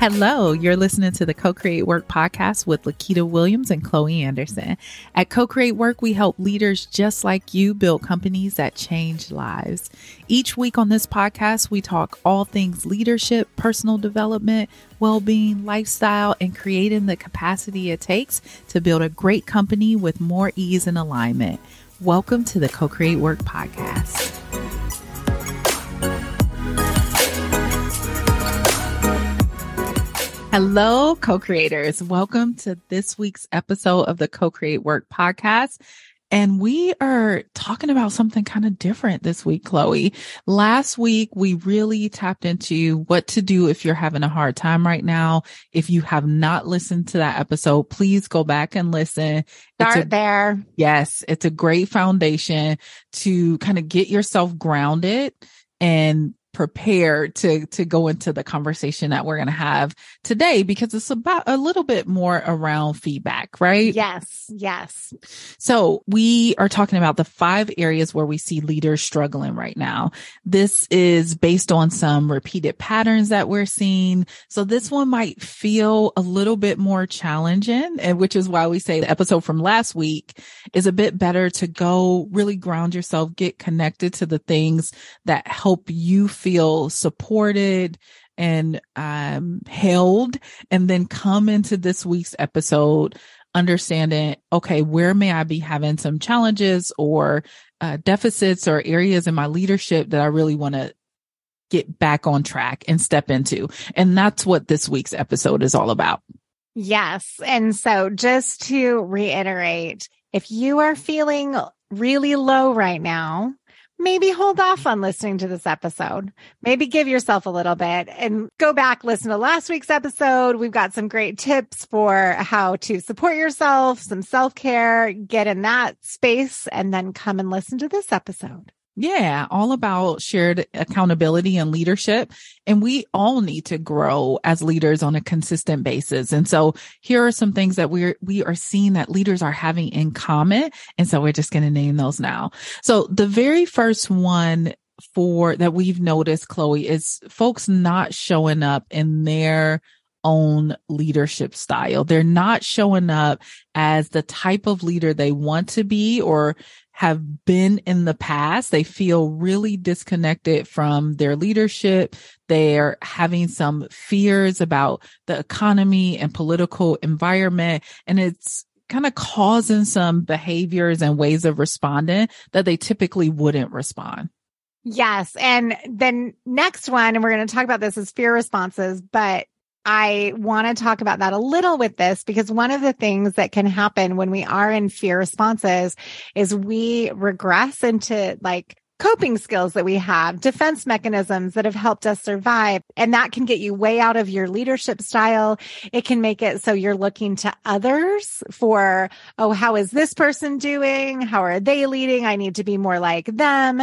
Hello, you're listening to the Co Create Work podcast with Lakita Williams and Chloe Anderson. At Co Create Work, we help leaders just like you build companies that change lives. Each week on this podcast, we talk all things leadership, personal development, well being, lifestyle, and creating the capacity it takes to build a great company with more ease and alignment. Welcome to the Co Create Work podcast. Hello, co creators. Welcome to this week's episode of the Co Create Work podcast. And we are talking about something kind of different this week, Chloe. Last week, we really tapped into what to do if you're having a hard time right now. If you have not listened to that episode, please go back and listen. Start a, there. Yes, it's a great foundation to kind of get yourself grounded and prepared to to go into the conversation that we're going to have today because it's about a little bit more around feedback, right? Yes, yes. So, we are talking about the five areas where we see leaders struggling right now. This is based on some repeated patterns that we're seeing. So, this one might feel a little bit more challenging, and which is why we say the episode from last week is a bit better to go really ground yourself, get connected to the things that help you feel feel supported and um, held. And then come into this week's episode understanding okay where may i be having some challenges or uh, deficits or areas in my leadership that i really want to get back on track and step into. And that's what this week's episode is all about. Yes. And so just to reiterate if you are feeling really low right now maybe hold off on listening to this episode. Maybe give yourself a little bit and go back, listen to last week's episode. We've got some great tips for how to support yourself, some self care, get in that space, and then come and listen to this episode. Yeah, all about shared accountability and leadership. And we all need to grow as leaders on a consistent basis. And so here are some things that we're, we are seeing that leaders are having in common. And so we're just going to name those now. So the very first one for that we've noticed, Chloe, is folks not showing up in their own leadership style. They're not showing up as the type of leader they want to be or have been in the past. They feel really disconnected from their leadership. They're having some fears about the economy and political environment. And it's kind of causing some behaviors and ways of responding that they typically wouldn't respond. Yes. And then next one, and we're going to talk about this is fear responses, but I want to talk about that a little with this because one of the things that can happen when we are in fear responses is we regress into like coping skills that we have, defense mechanisms that have helped us survive. And that can get you way out of your leadership style. It can make it so you're looking to others for, oh, how is this person doing? How are they leading? I need to be more like them.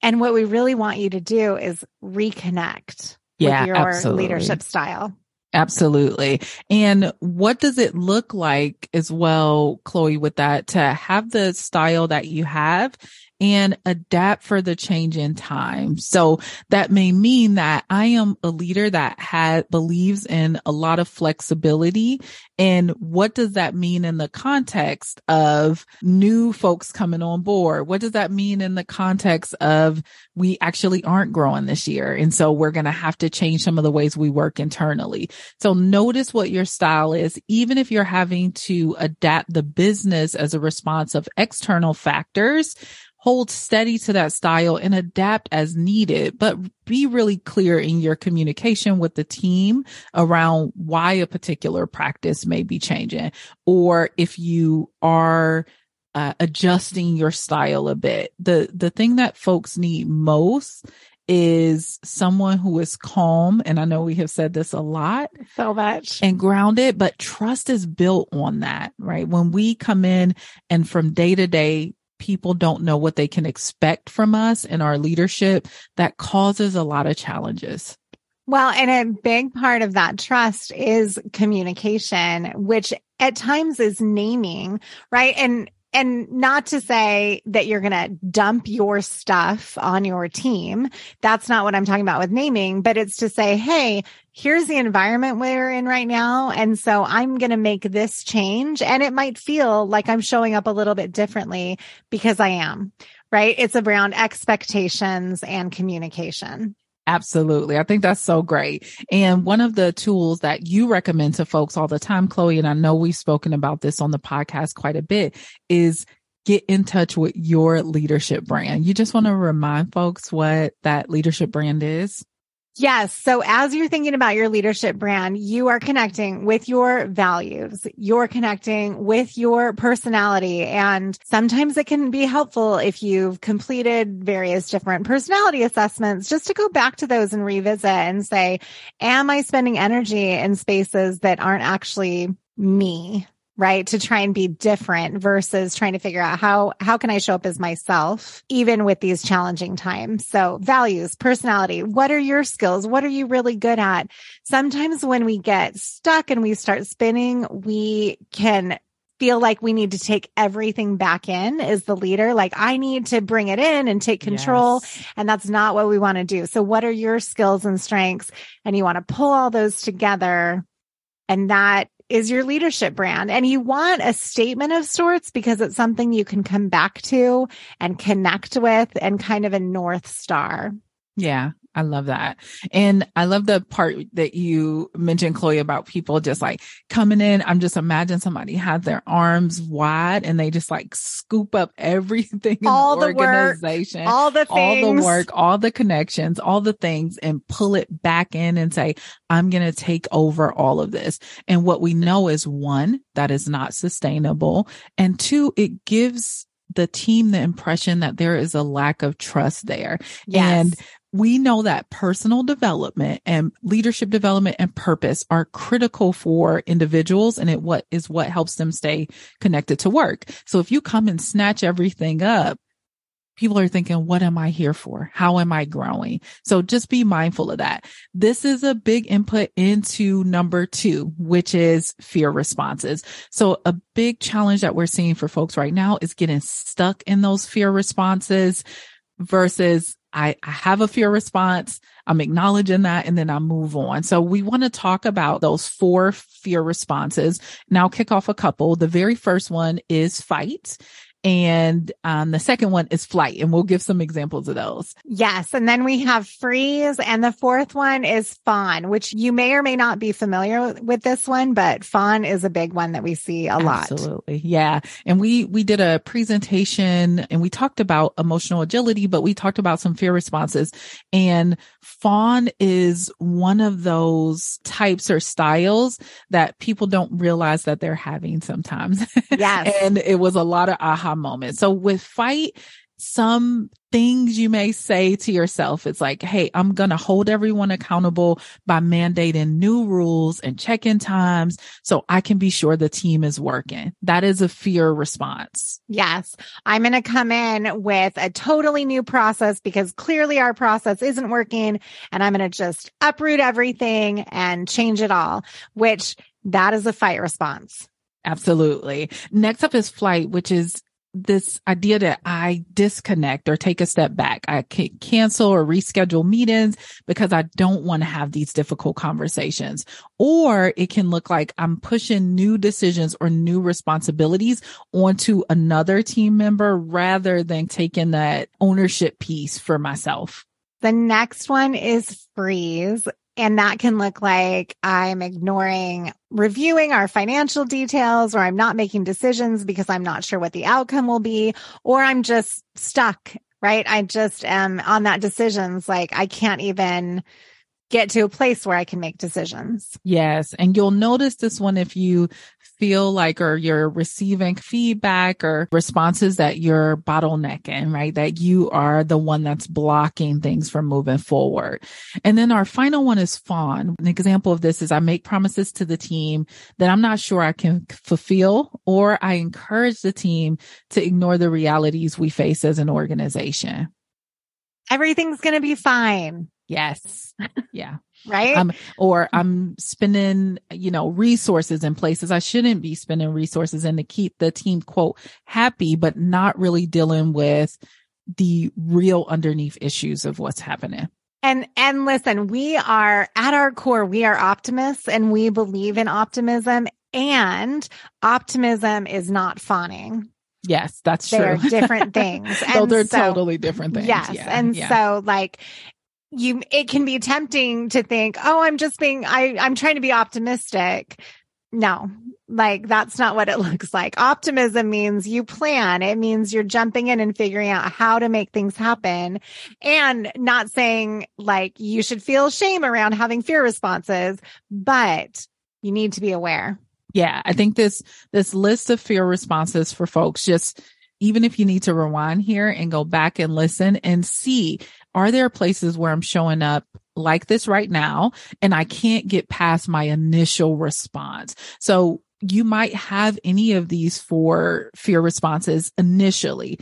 And what we really want you to do is reconnect yeah, with your absolutely. leadership style. Absolutely. And what does it look like as well, Chloe, with that to have the style that you have and adapt for the change in time. So that may mean that I am a leader that had believes in a lot of flexibility. And what does that mean in the context of new folks coming on board? What does that mean in the context of we actually aren't growing this year? And so we're going to have to change some of the ways we work internally. So notice what your style is, even if you're having to adapt the business as a response of external factors hold steady to that style and adapt as needed, but be really clear in your communication with the team around why a particular practice may be changing or if you are uh, adjusting your style a bit. The the thing that folks need most is someone who is calm. And I know we have said this a lot. So much. And grounded, but trust is built on that, right? When we come in and from day to day people don't know what they can expect from us and our leadership, that causes a lot of challenges. Well, and a big part of that trust is communication, which at times is naming, right? And and not to say that you're going to dump your stuff on your team. That's not what I'm talking about with naming, but it's to say, Hey, here's the environment we're in right now. And so I'm going to make this change. And it might feel like I'm showing up a little bit differently because I am, right? It's around expectations and communication. Absolutely. I think that's so great. And one of the tools that you recommend to folks all the time, Chloe, and I know we've spoken about this on the podcast quite a bit is get in touch with your leadership brand. You just want to remind folks what that leadership brand is? Yes. So as you're thinking about your leadership brand, you are connecting with your values. You're connecting with your personality. And sometimes it can be helpful if you've completed various different personality assessments just to go back to those and revisit and say, am I spending energy in spaces that aren't actually me? Right? To try and be different versus trying to figure out how, how can I show up as myself, even with these challenging times? So values, personality, what are your skills? What are you really good at? Sometimes when we get stuck and we start spinning, we can feel like we need to take everything back in as the leader. Like I need to bring it in and take control. Yes. And that's not what we want to do. So what are your skills and strengths? And you want to pull all those together. And that is your leadership brand. And you want a statement of sorts because it's something you can come back to and connect with and kind of a North Star. Yeah. I love that. And I love the part that you mentioned, Chloe, about people just like coming in. I'm just imagine somebody has their arms wide and they just like scoop up everything in all the, the organization, work, all the things. all the work, all the connections, all the things and pull it back in and say, I'm going to take over all of this. And what we know is one, that is not sustainable. And two, it gives the team the impression that there is a lack of trust there. Yes. And we know that personal development and leadership development and purpose are critical for individuals and it what is what helps them stay connected to work. So if you come and snatch everything up, people are thinking, what am I here for? How am I growing? So just be mindful of that. This is a big input into number two, which is fear responses. So a big challenge that we're seeing for folks right now is getting stuck in those fear responses versus I, I have a fear response. I'm acknowledging that and then I move on. So we want to talk about those four fear responses. Now kick off a couple. The very first one is fight. And um, the second one is flight, and we'll give some examples of those. Yes. And then we have freeze. And the fourth one is fawn, which you may or may not be familiar with this one, but fawn is a big one that we see a lot. Absolutely. Yeah. And we, we did a presentation and we talked about emotional agility, but we talked about some fear responses. And fawn is one of those types or styles that people don't realize that they're having sometimes. Yes. and it was a lot of aha moment. So with fight, some things you may say to yourself, it's like, Hey, I'm going to hold everyone accountable by mandating new rules and check-in times so I can be sure the team is working. That is a fear response. Yes. I'm going to come in with a totally new process because clearly our process isn't working and I'm going to just uproot everything and change it all, which that is a fight response. Absolutely. Next up is flight, which is this idea that I disconnect or take a step back. I can cancel or reschedule meetings because I don't want to have these difficult conversations. Or it can look like I'm pushing new decisions or new responsibilities onto another team member rather than taking that ownership piece for myself. The next one is freeze. And that can look like I'm ignoring reviewing our financial details or I'm not making decisions because I'm not sure what the outcome will be, or I'm just stuck, right? I just am on that decisions. Like I can't even get to a place where I can make decisions. Yes. And you'll notice this one if you feel like or you're receiving feedback or responses that you're bottlenecking, right? That you are the one that's blocking things from moving forward. And then our final one is fawn. An example of this is I make promises to the team that I'm not sure I can fulfill or I encourage the team to ignore the realities we face as an organization. Everything's going to be fine Yes. Yeah. right? Um, or I'm spending, you know, resources in places I shouldn't be spending resources in to keep the team quote happy, but not really dealing with the real underneath issues of what's happening. And and listen, we are at our core, we are optimists and we believe in optimism and optimism is not fawning. Yes, that's They true. are different things. so And they're so- totally different things. Yes. Yeah, and yeah. so like you it can be tempting to think, "Oh, I'm just being I I'm trying to be optimistic." No. Like that's not what it looks like. Optimism means you plan. It means you're jumping in and figuring out how to make things happen and not saying like you should feel shame around having fear responses, but you need to be aware. yeah, I think this this list of fear responses for folks just even if you need to rewind here and go back and listen and see are there places where I'm showing up like this right now and I can't get past my initial response. So you might have any of these four fear responses initially.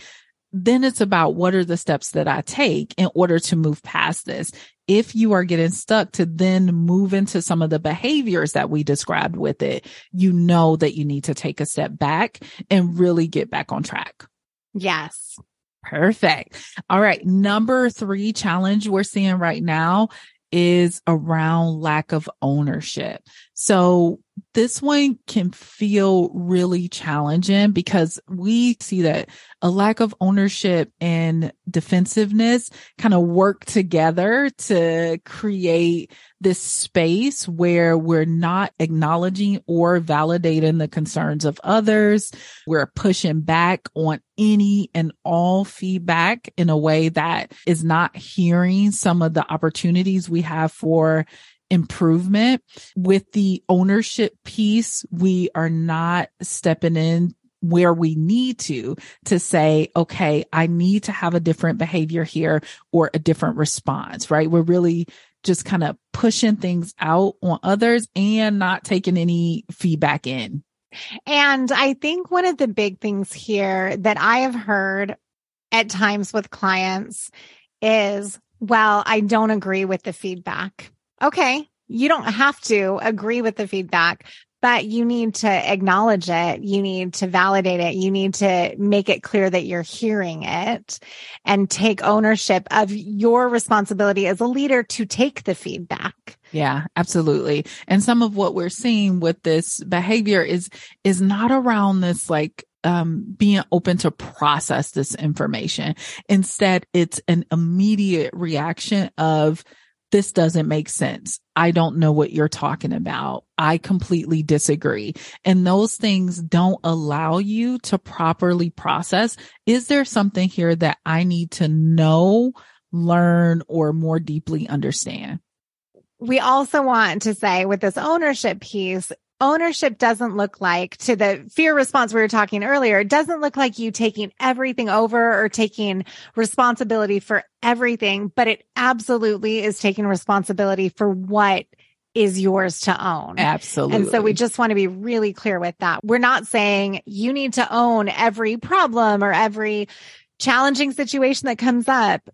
Then it's about what are the steps that I take in order to move past this. If you are getting stuck to then move into some of the behaviors that we described with it, you know that you need to take a step back and really get back on track. Yes. Perfect. All right. Number three challenge we're seeing right now is around lack of ownership. So this one can feel really challenging because we see that a lack of ownership and defensiveness kind of work together to create this space where we're not acknowledging or validating the concerns of others. We're pushing back on any and all feedback in a way that is not hearing some of the opportunities we have for improvement. With the ownership piece, we are not stepping in where we need to to say, okay, I need to have a different behavior here or a different response, right? We're really just kind of pushing things out on others and not taking any feedback in. And I think one of the big things here that I have heard at times with clients is, well, I don't agree with the feedback. Okay. You don't have to agree with the feedback, but you need to acknowledge it. You need to validate it. You need to make it clear that you're hearing it and take ownership of your responsibility as a leader to take the feedback. Yeah, absolutely. And some of what we're seeing with this behavior is, is not around this like, um, being open to process this information. Instead, it's an immediate reaction of, this doesn't make sense. I don't know what you're talking about. I completely disagree. And those things don't allow you to properly process. Is there something here that I need to know, learn, or more deeply understand? we also want to say with this ownership piece, ownership doesn't look like to the fear response we were talking earlier. It doesn't look like you taking everything over or taking responsibility for everything, but it absolutely is taking responsibility for what is yours to own. Absolutely. And so we just want to be really clear with that. We're not saying you need to own every problem or every challenging situation that comes up,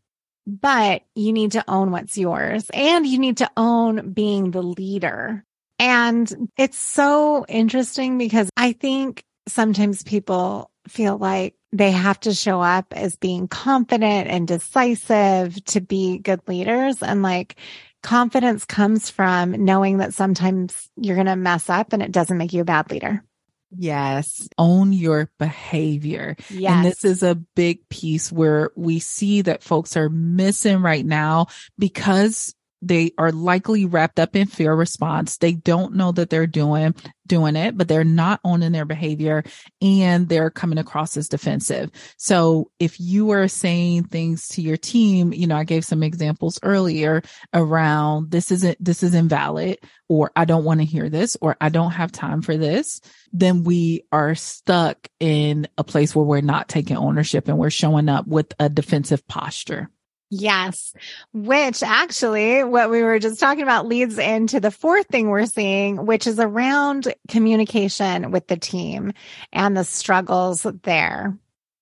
but you need to own what's yours and you need to own being the leader. And it's so interesting because I think sometimes people feel like they have to show up as being confident and decisive to be good leaders. And like confidence comes from knowing that sometimes you're going to mess up and it doesn't make you a bad leader. Yes. Own your behavior. Yes. And this is a big piece where we see that folks are missing right now because they are likely wrapped up in fear response. They don't know that they're doing, doing it, but they're not owning their behavior and they're coming across as defensive. So if you are saying things to your team, you know, I gave some examples earlier around this isn't, this is invalid or I don't want to hear this or I don't have time for this, then we are stuck in a place where we're not taking ownership and we're showing up with a defensive posture. Yes. Which actually what we were just talking about leads into the fourth thing we're seeing, which is around communication with the team and the struggles there.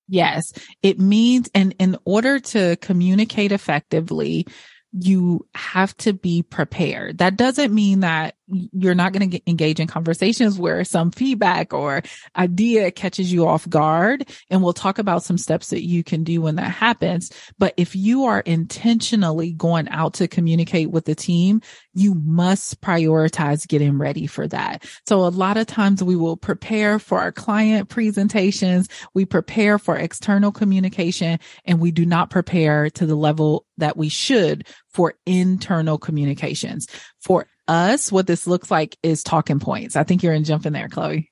Yes, it means, and in order to communicate effectively, you have to be prepared. That doesn't mean that you're not going to engage in conversations where some feedback or idea catches you off guard. And we'll talk about some steps that you can do when that happens. But if you are intentionally going out to communicate with the team, you must prioritize getting ready for that. So a lot of times we will prepare for our client presentations. We prepare for external communication and we do not prepare to the level that we should for internal communications. For us, what this looks like is talking points. I think you're in jumping there, Chloe.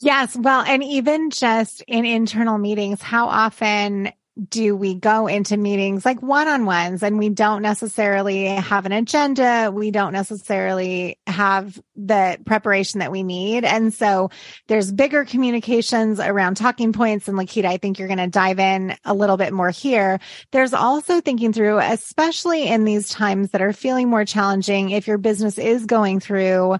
Yes. Well, and even just in internal meetings, how often do we go into meetings like one on ones and we don't necessarily have an agenda? We don't necessarily have the preparation that we need. And so there's bigger communications around talking points. And Lakita, I think you're going to dive in a little bit more here. There's also thinking through, especially in these times that are feeling more challenging, if your business is going through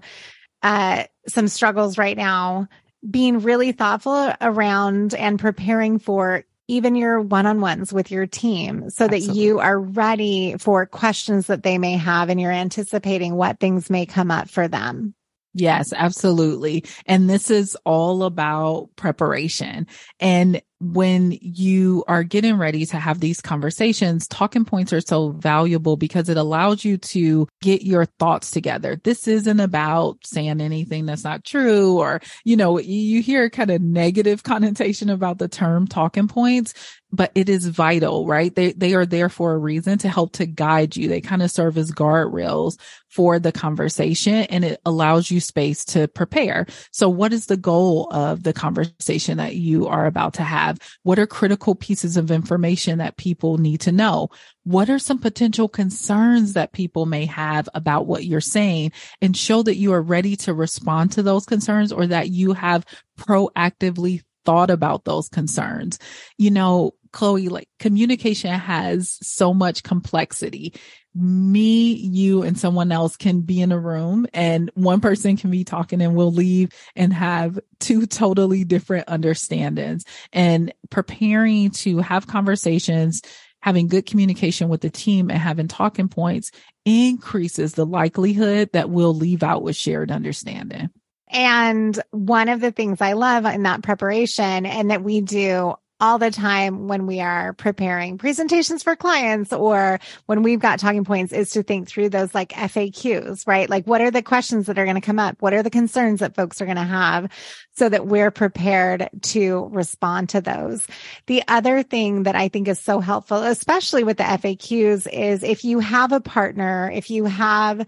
uh, some struggles right now, being really thoughtful around and preparing for even your one-on-ones with your team so Absolutely. that you are ready for questions that they may have and you're anticipating what things may come up for them. Yes, absolutely. And this is all about preparation. And when you are getting ready to have these conversations, talking points are so valuable because it allows you to get your thoughts together. This isn't about saying anything that's not true or, you know, you hear kind of negative connotation about the term talking points, but it is vital, right? They, they are there for a reason to help to guide you. They kind of serve as guardrails for the conversation and it allows you space to prepare. So what is the goal of the conversation that you are about to have? Have? What are critical pieces of information that people need to know? What are some potential concerns that people may have about what you're saying and show that you are ready to respond to those concerns or that you have proactively thought about those concerns. You know, Chloe, like communication has so much complexity me, you, and someone else can be in a room and one person can be talking and we'll leave and have two totally different understandings and preparing to have conversations, having good communication with the team and having talking points increases the likelihood that we'll leave out with shared understanding. And one of the things I love in that preparation and that we do all the time when we are preparing presentations for clients or when we've got talking points is to think through those like FAQs, right? Like what are the questions that are going to come up? What are the concerns that folks are going to have so that we're prepared to respond to those? The other thing that I think is so helpful, especially with the FAQs is if you have a partner, if you have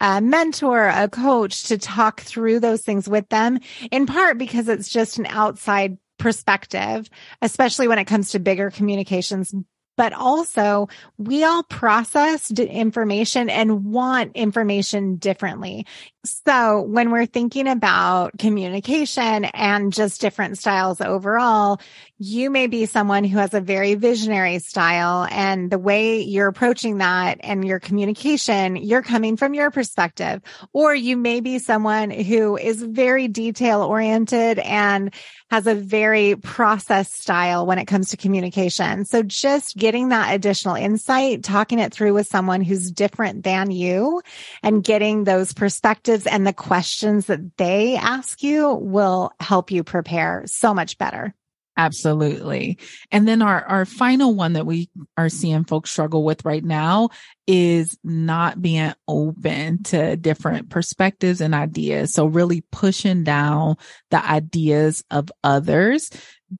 a mentor, a coach to talk through those things with them, in part because it's just an outside perspective, especially when it comes to bigger communications but also we all process information and want information differently. So when we're thinking about communication and just different styles overall, you may be someone who has a very visionary style and the way you're approaching that and your communication, you're coming from your perspective. Or you may be someone who is very detail oriented and has a very process style when it comes to communication. So just getting that additional insight, talking it through with someone who's different than you and getting those perspectives and the questions that they ask you will help you prepare so much better. Absolutely. And then our, our final one that we are seeing folks struggle with right now is not being open to different perspectives and ideas. So really pushing down the ideas of others.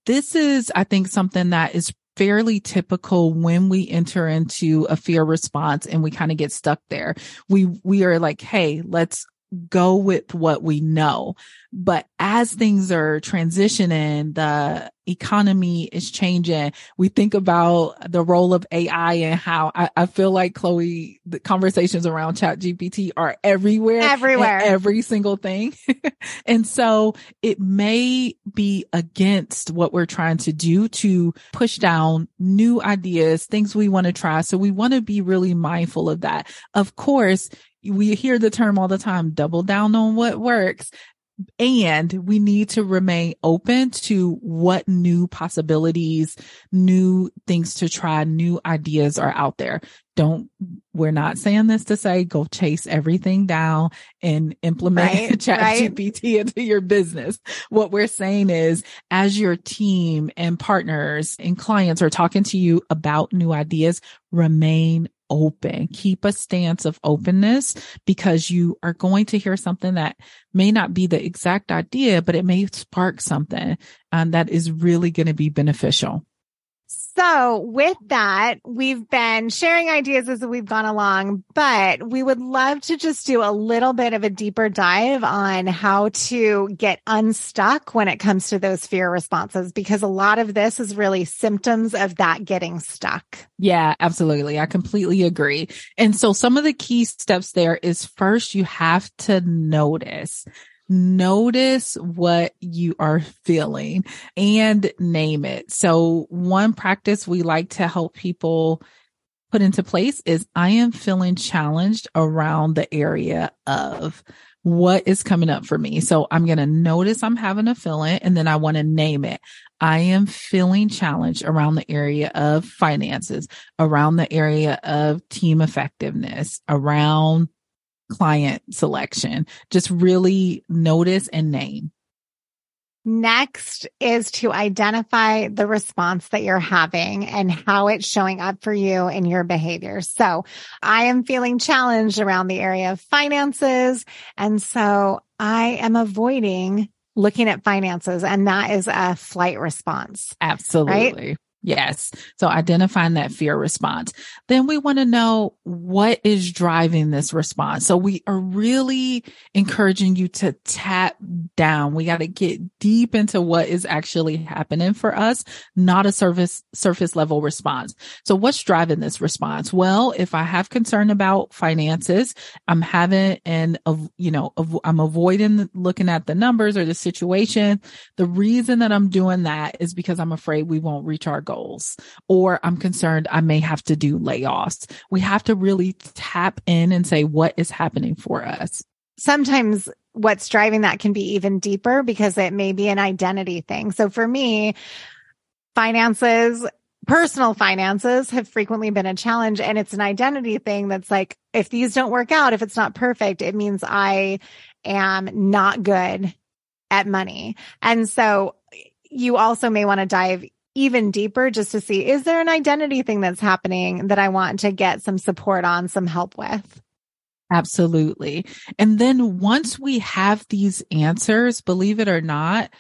This is, I think, something that is fairly typical when we enter into a fear response and we kind of get stuck there. We, we are like, Hey, let's go with what we know. But as things are transitioning, the economy is changing. We think about the role of AI and how I, I feel like Chloe, the conversations around ChatGPT are everywhere. Everywhere. Every single thing. and so it may be against what we're trying to do to push down new ideas, things we want to try. So we want to be really mindful of that. Of course, we hear the term all the time, double down on what works. and we need to remain open to what new possibilities, new things to try, new ideas are out there. Don't, we're not saying this to say go chase everything down and implement right, chat right. GPT into your business. What we're saying is as your team and partners and clients are talking to you about new ideas, remain open. Keep a stance of openness because you are going to hear something that may not be the exact idea, but it may spark something um, that is really going to be beneficial. So with that, we've been sharing ideas as we've gone along, but we would love to just do a little bit of a deeper dive on how to get unstuck when it comes to those fear responses, because a lot of this is really symptoms of that getting stuck. Yeah, absolutely. I completely agree. And so some of the key steps there is first, you have to notice notice what you are feeling and name it. So one practice we like to help people put into place is I am feeling challenged around the area of what is coming up for me. So I'm going to notice I'm having a feeling and then I want to name it. I am feeling challenged around the area of finances, around the area of team effectiveness, around client selection. Just really notice and name. Next is to identify the response that you're having and how it's showing up for you in your behavior. So I am feeling challenged around the area of finances. And so I am avoiding looking at finances and that is a flight response. Absolutely. Right? Yes. So identifying that fear response. Then we want to know what is driving this response. So we are really encouraging you to tap down. We got to get deep into what is actually happening for us, not a surface, surface level response. So what's driving this response? Well, if I have concern about finances, I'm having an, you know, I'm avoiding looking at the numbers or the situation. The reason that I'm doing that is because I'm afraid we won't reach our goal goals, or I'm concerned I may have to do layoffs. We have to really tap in and say, what is happening for us? Sometimes what's driving that can be even deeper because it may be an identity thing. So for me, finances, personal finances have frequently been a challenge and it's an identity thing that's like, if these don't work out, if it's not perfect, it means I am not good at money. And so you also may want to dive even deeper just to see, is there an identity thing that's happening that I want to get some support on, some help with? Absolutely. And then once we have these answers, believe it or not,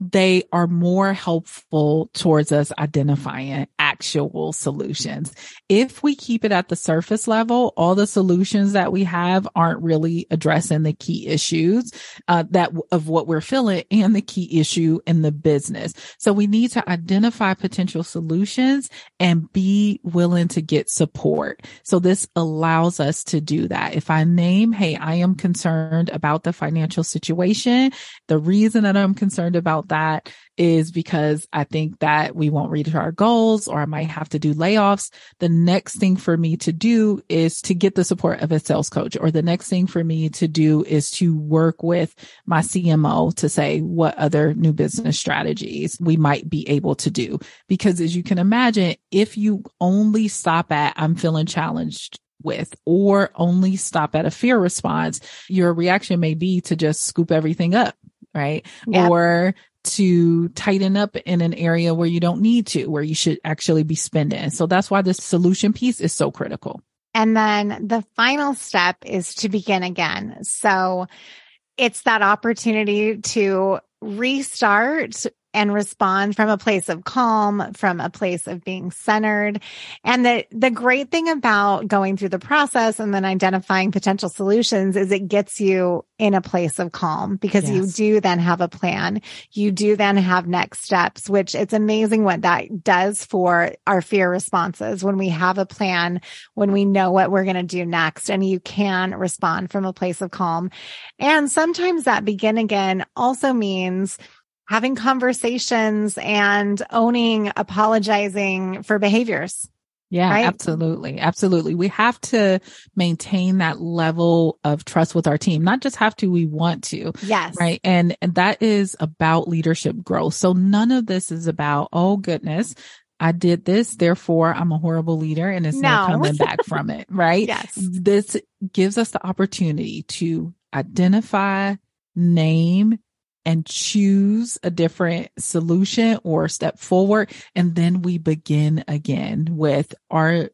they are more helpful towards us identifying actual solutions. If we keep it at the surface level, all the solutions that we have aren't really addressing the key issues uh, that of what we're feeling and the key issue in the business. So we need to identify potential solutions and be willing to get support. So this allows us to do that. If I name, Hey, I am concerned about the financial situation. The reason that I'm concerned about that is because I think that we won't reach our goals or I might have to do layoffs. The next thing for me to do is to get the support of a sales coach or the next thing for me to do is to work with my CMO to say what other new business strategies we might be able to do. Because as you can imagine, if you only stop at I'm feeling challenged with or only stop at a fear response, your reaction may be to just scoop everything up right? Yep. Or to tighten up in an area where you don't need to, where you should actually be spending. So that's why the solution piece is so critical. And then the final step is to begin again. So it's that opportunity to restart and respond from a place of calm, from a place of being centered. And the, the great thing about going through the process and then identifying potential solutions is it gets you in a place of calm because yes. you do then have a plan. You do then have next steps, which it's amazing what that does for our fear responses when we have a plan, when we know what we're going to do next and you can respond from a place of calm. And sometimes that begin again also means having conversations and owning, apologizing for behaviors. Yeah, right? absolutely. Absolutely. We have to maintain that level of trust with our team. Not just have to, we want to. Yes. Right. And, and that is about leadership growth. So none of this is about, oh goodness, I did this, therefore I'm a horrible leader and it's no, no coming back from it. Right. Yes. This gives us the opportunity to identify, name, and choose a different solution or step forward. And then we begin again with our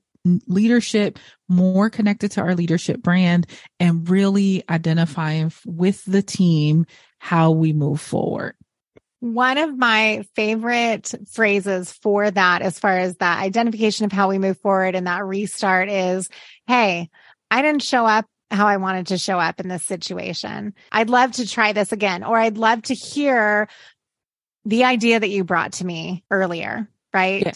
leadership more connected to our leadership brand and really identifying with the team how we move forward. One of my favorite phrases for that, as far as that identification of how we move forward and that restart is, Hey, I didn't show up how I wanted to show up in this situation. I'd love to try this again, or I'd love to hear the idea that you brought to me earlier, right? Yeah.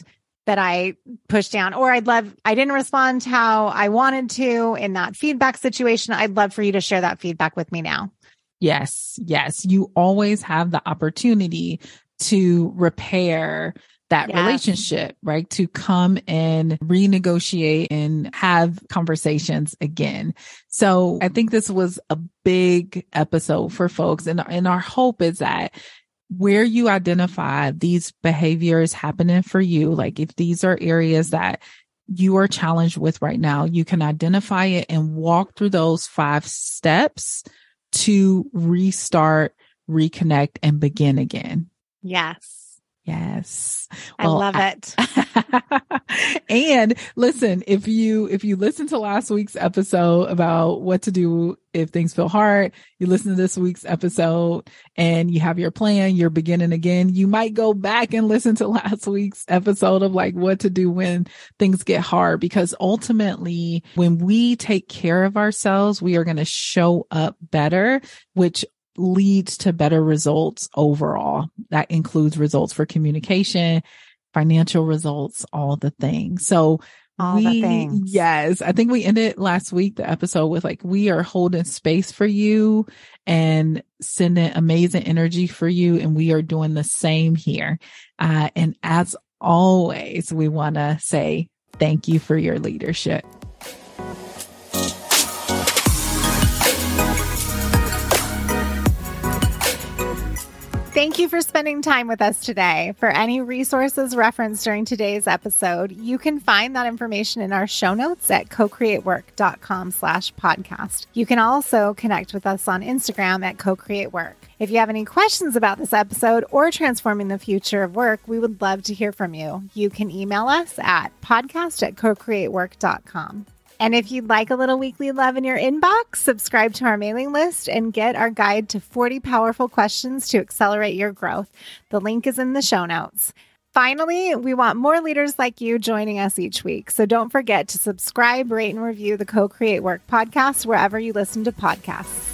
That I pushed down, or I'd love, I didn't respond how I wanted to in that feedback situation. I'd love for you to share that feedback with me now. Yes. Yes. You always have the opportunity to repair that yes. relationship, right? To come and renegotiate and have conversations again. So I think this was a big episode for folks. And, and our hope is that where you identify these behaviors happening for you, like if these are areas that you are challenged with right now, you can identify it and walk through those five steps to restart, reconnect and begin again. Yes. Yes. Well, I love it. and listen, if you, if you listen to last week's episode about what to do if things feel hard, you listen to this week's episode and you have your plan, you're beginning again. You might go back and listen to last week's episode of like what to do when things get hard, because ultimately when we take care of ourselves, we are going to show up better, which leads to better results overall. That includes results for communication, financial results, all the things. So all we, the things. Yes. I think we ended last week, the episode with like, we are holding space for you and sending amazing energy for you. And we are doing the same here. Uh, and as always, we want to say thank you for your leadership. Thank you for spending time with us today. For any resources referenced during today's episode, you can find that information in our show notes at co-creatework.com slash podcast. You can also connect with us on Instagram at co-creatework. If you have any questions about this episode or transforming the future of work, we would love to hear from you. You can email us at podcast at co-creatework.com. And if you'd like a little weekly love in your inbox, subscribe to our mailing list and get our guide to 40 powerful questions to accelerate your growth. The link is in the show notes. Finally, we want more leaders like you joining us each week. So don't forget to subscribe, rate, and review the Co Create Work podcast wherever you listen to podcasts.